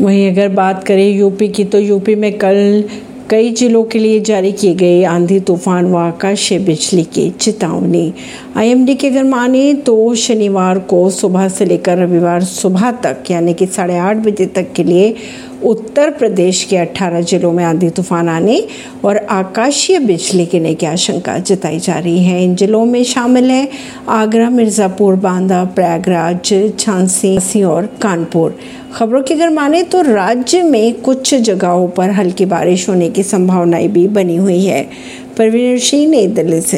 वहीं अगर बात करें यूपी की तो यूपी में कल कई जिलों के लिए जारी किए गए आंधी तूफ़ान व आकाशीय बिजली की चेतावनी। आईएमडी की अगर माने तो शनिवार को सुबह से लेकर रविवार सुबह तक, यानी कि साढ़े आठ बजे तक के लिए उत्तर प्रदेश के 18 जिलों में आंधी तूफ़ान आने और आकाशीय बिजली गिरने की आशंका जताई जा रही है। इन जिलों में शामिल है आगरा, मिर्ज़ापुर, बांदा, प्रयागराज झांसी और कानपुर। खबरों की अगर माने तो राज्य में कुछ जगहों पर हल्की बारिश होने की संभावनाएँ भी बनी हुई है। परवीन सिंह, नई दिल्ली से।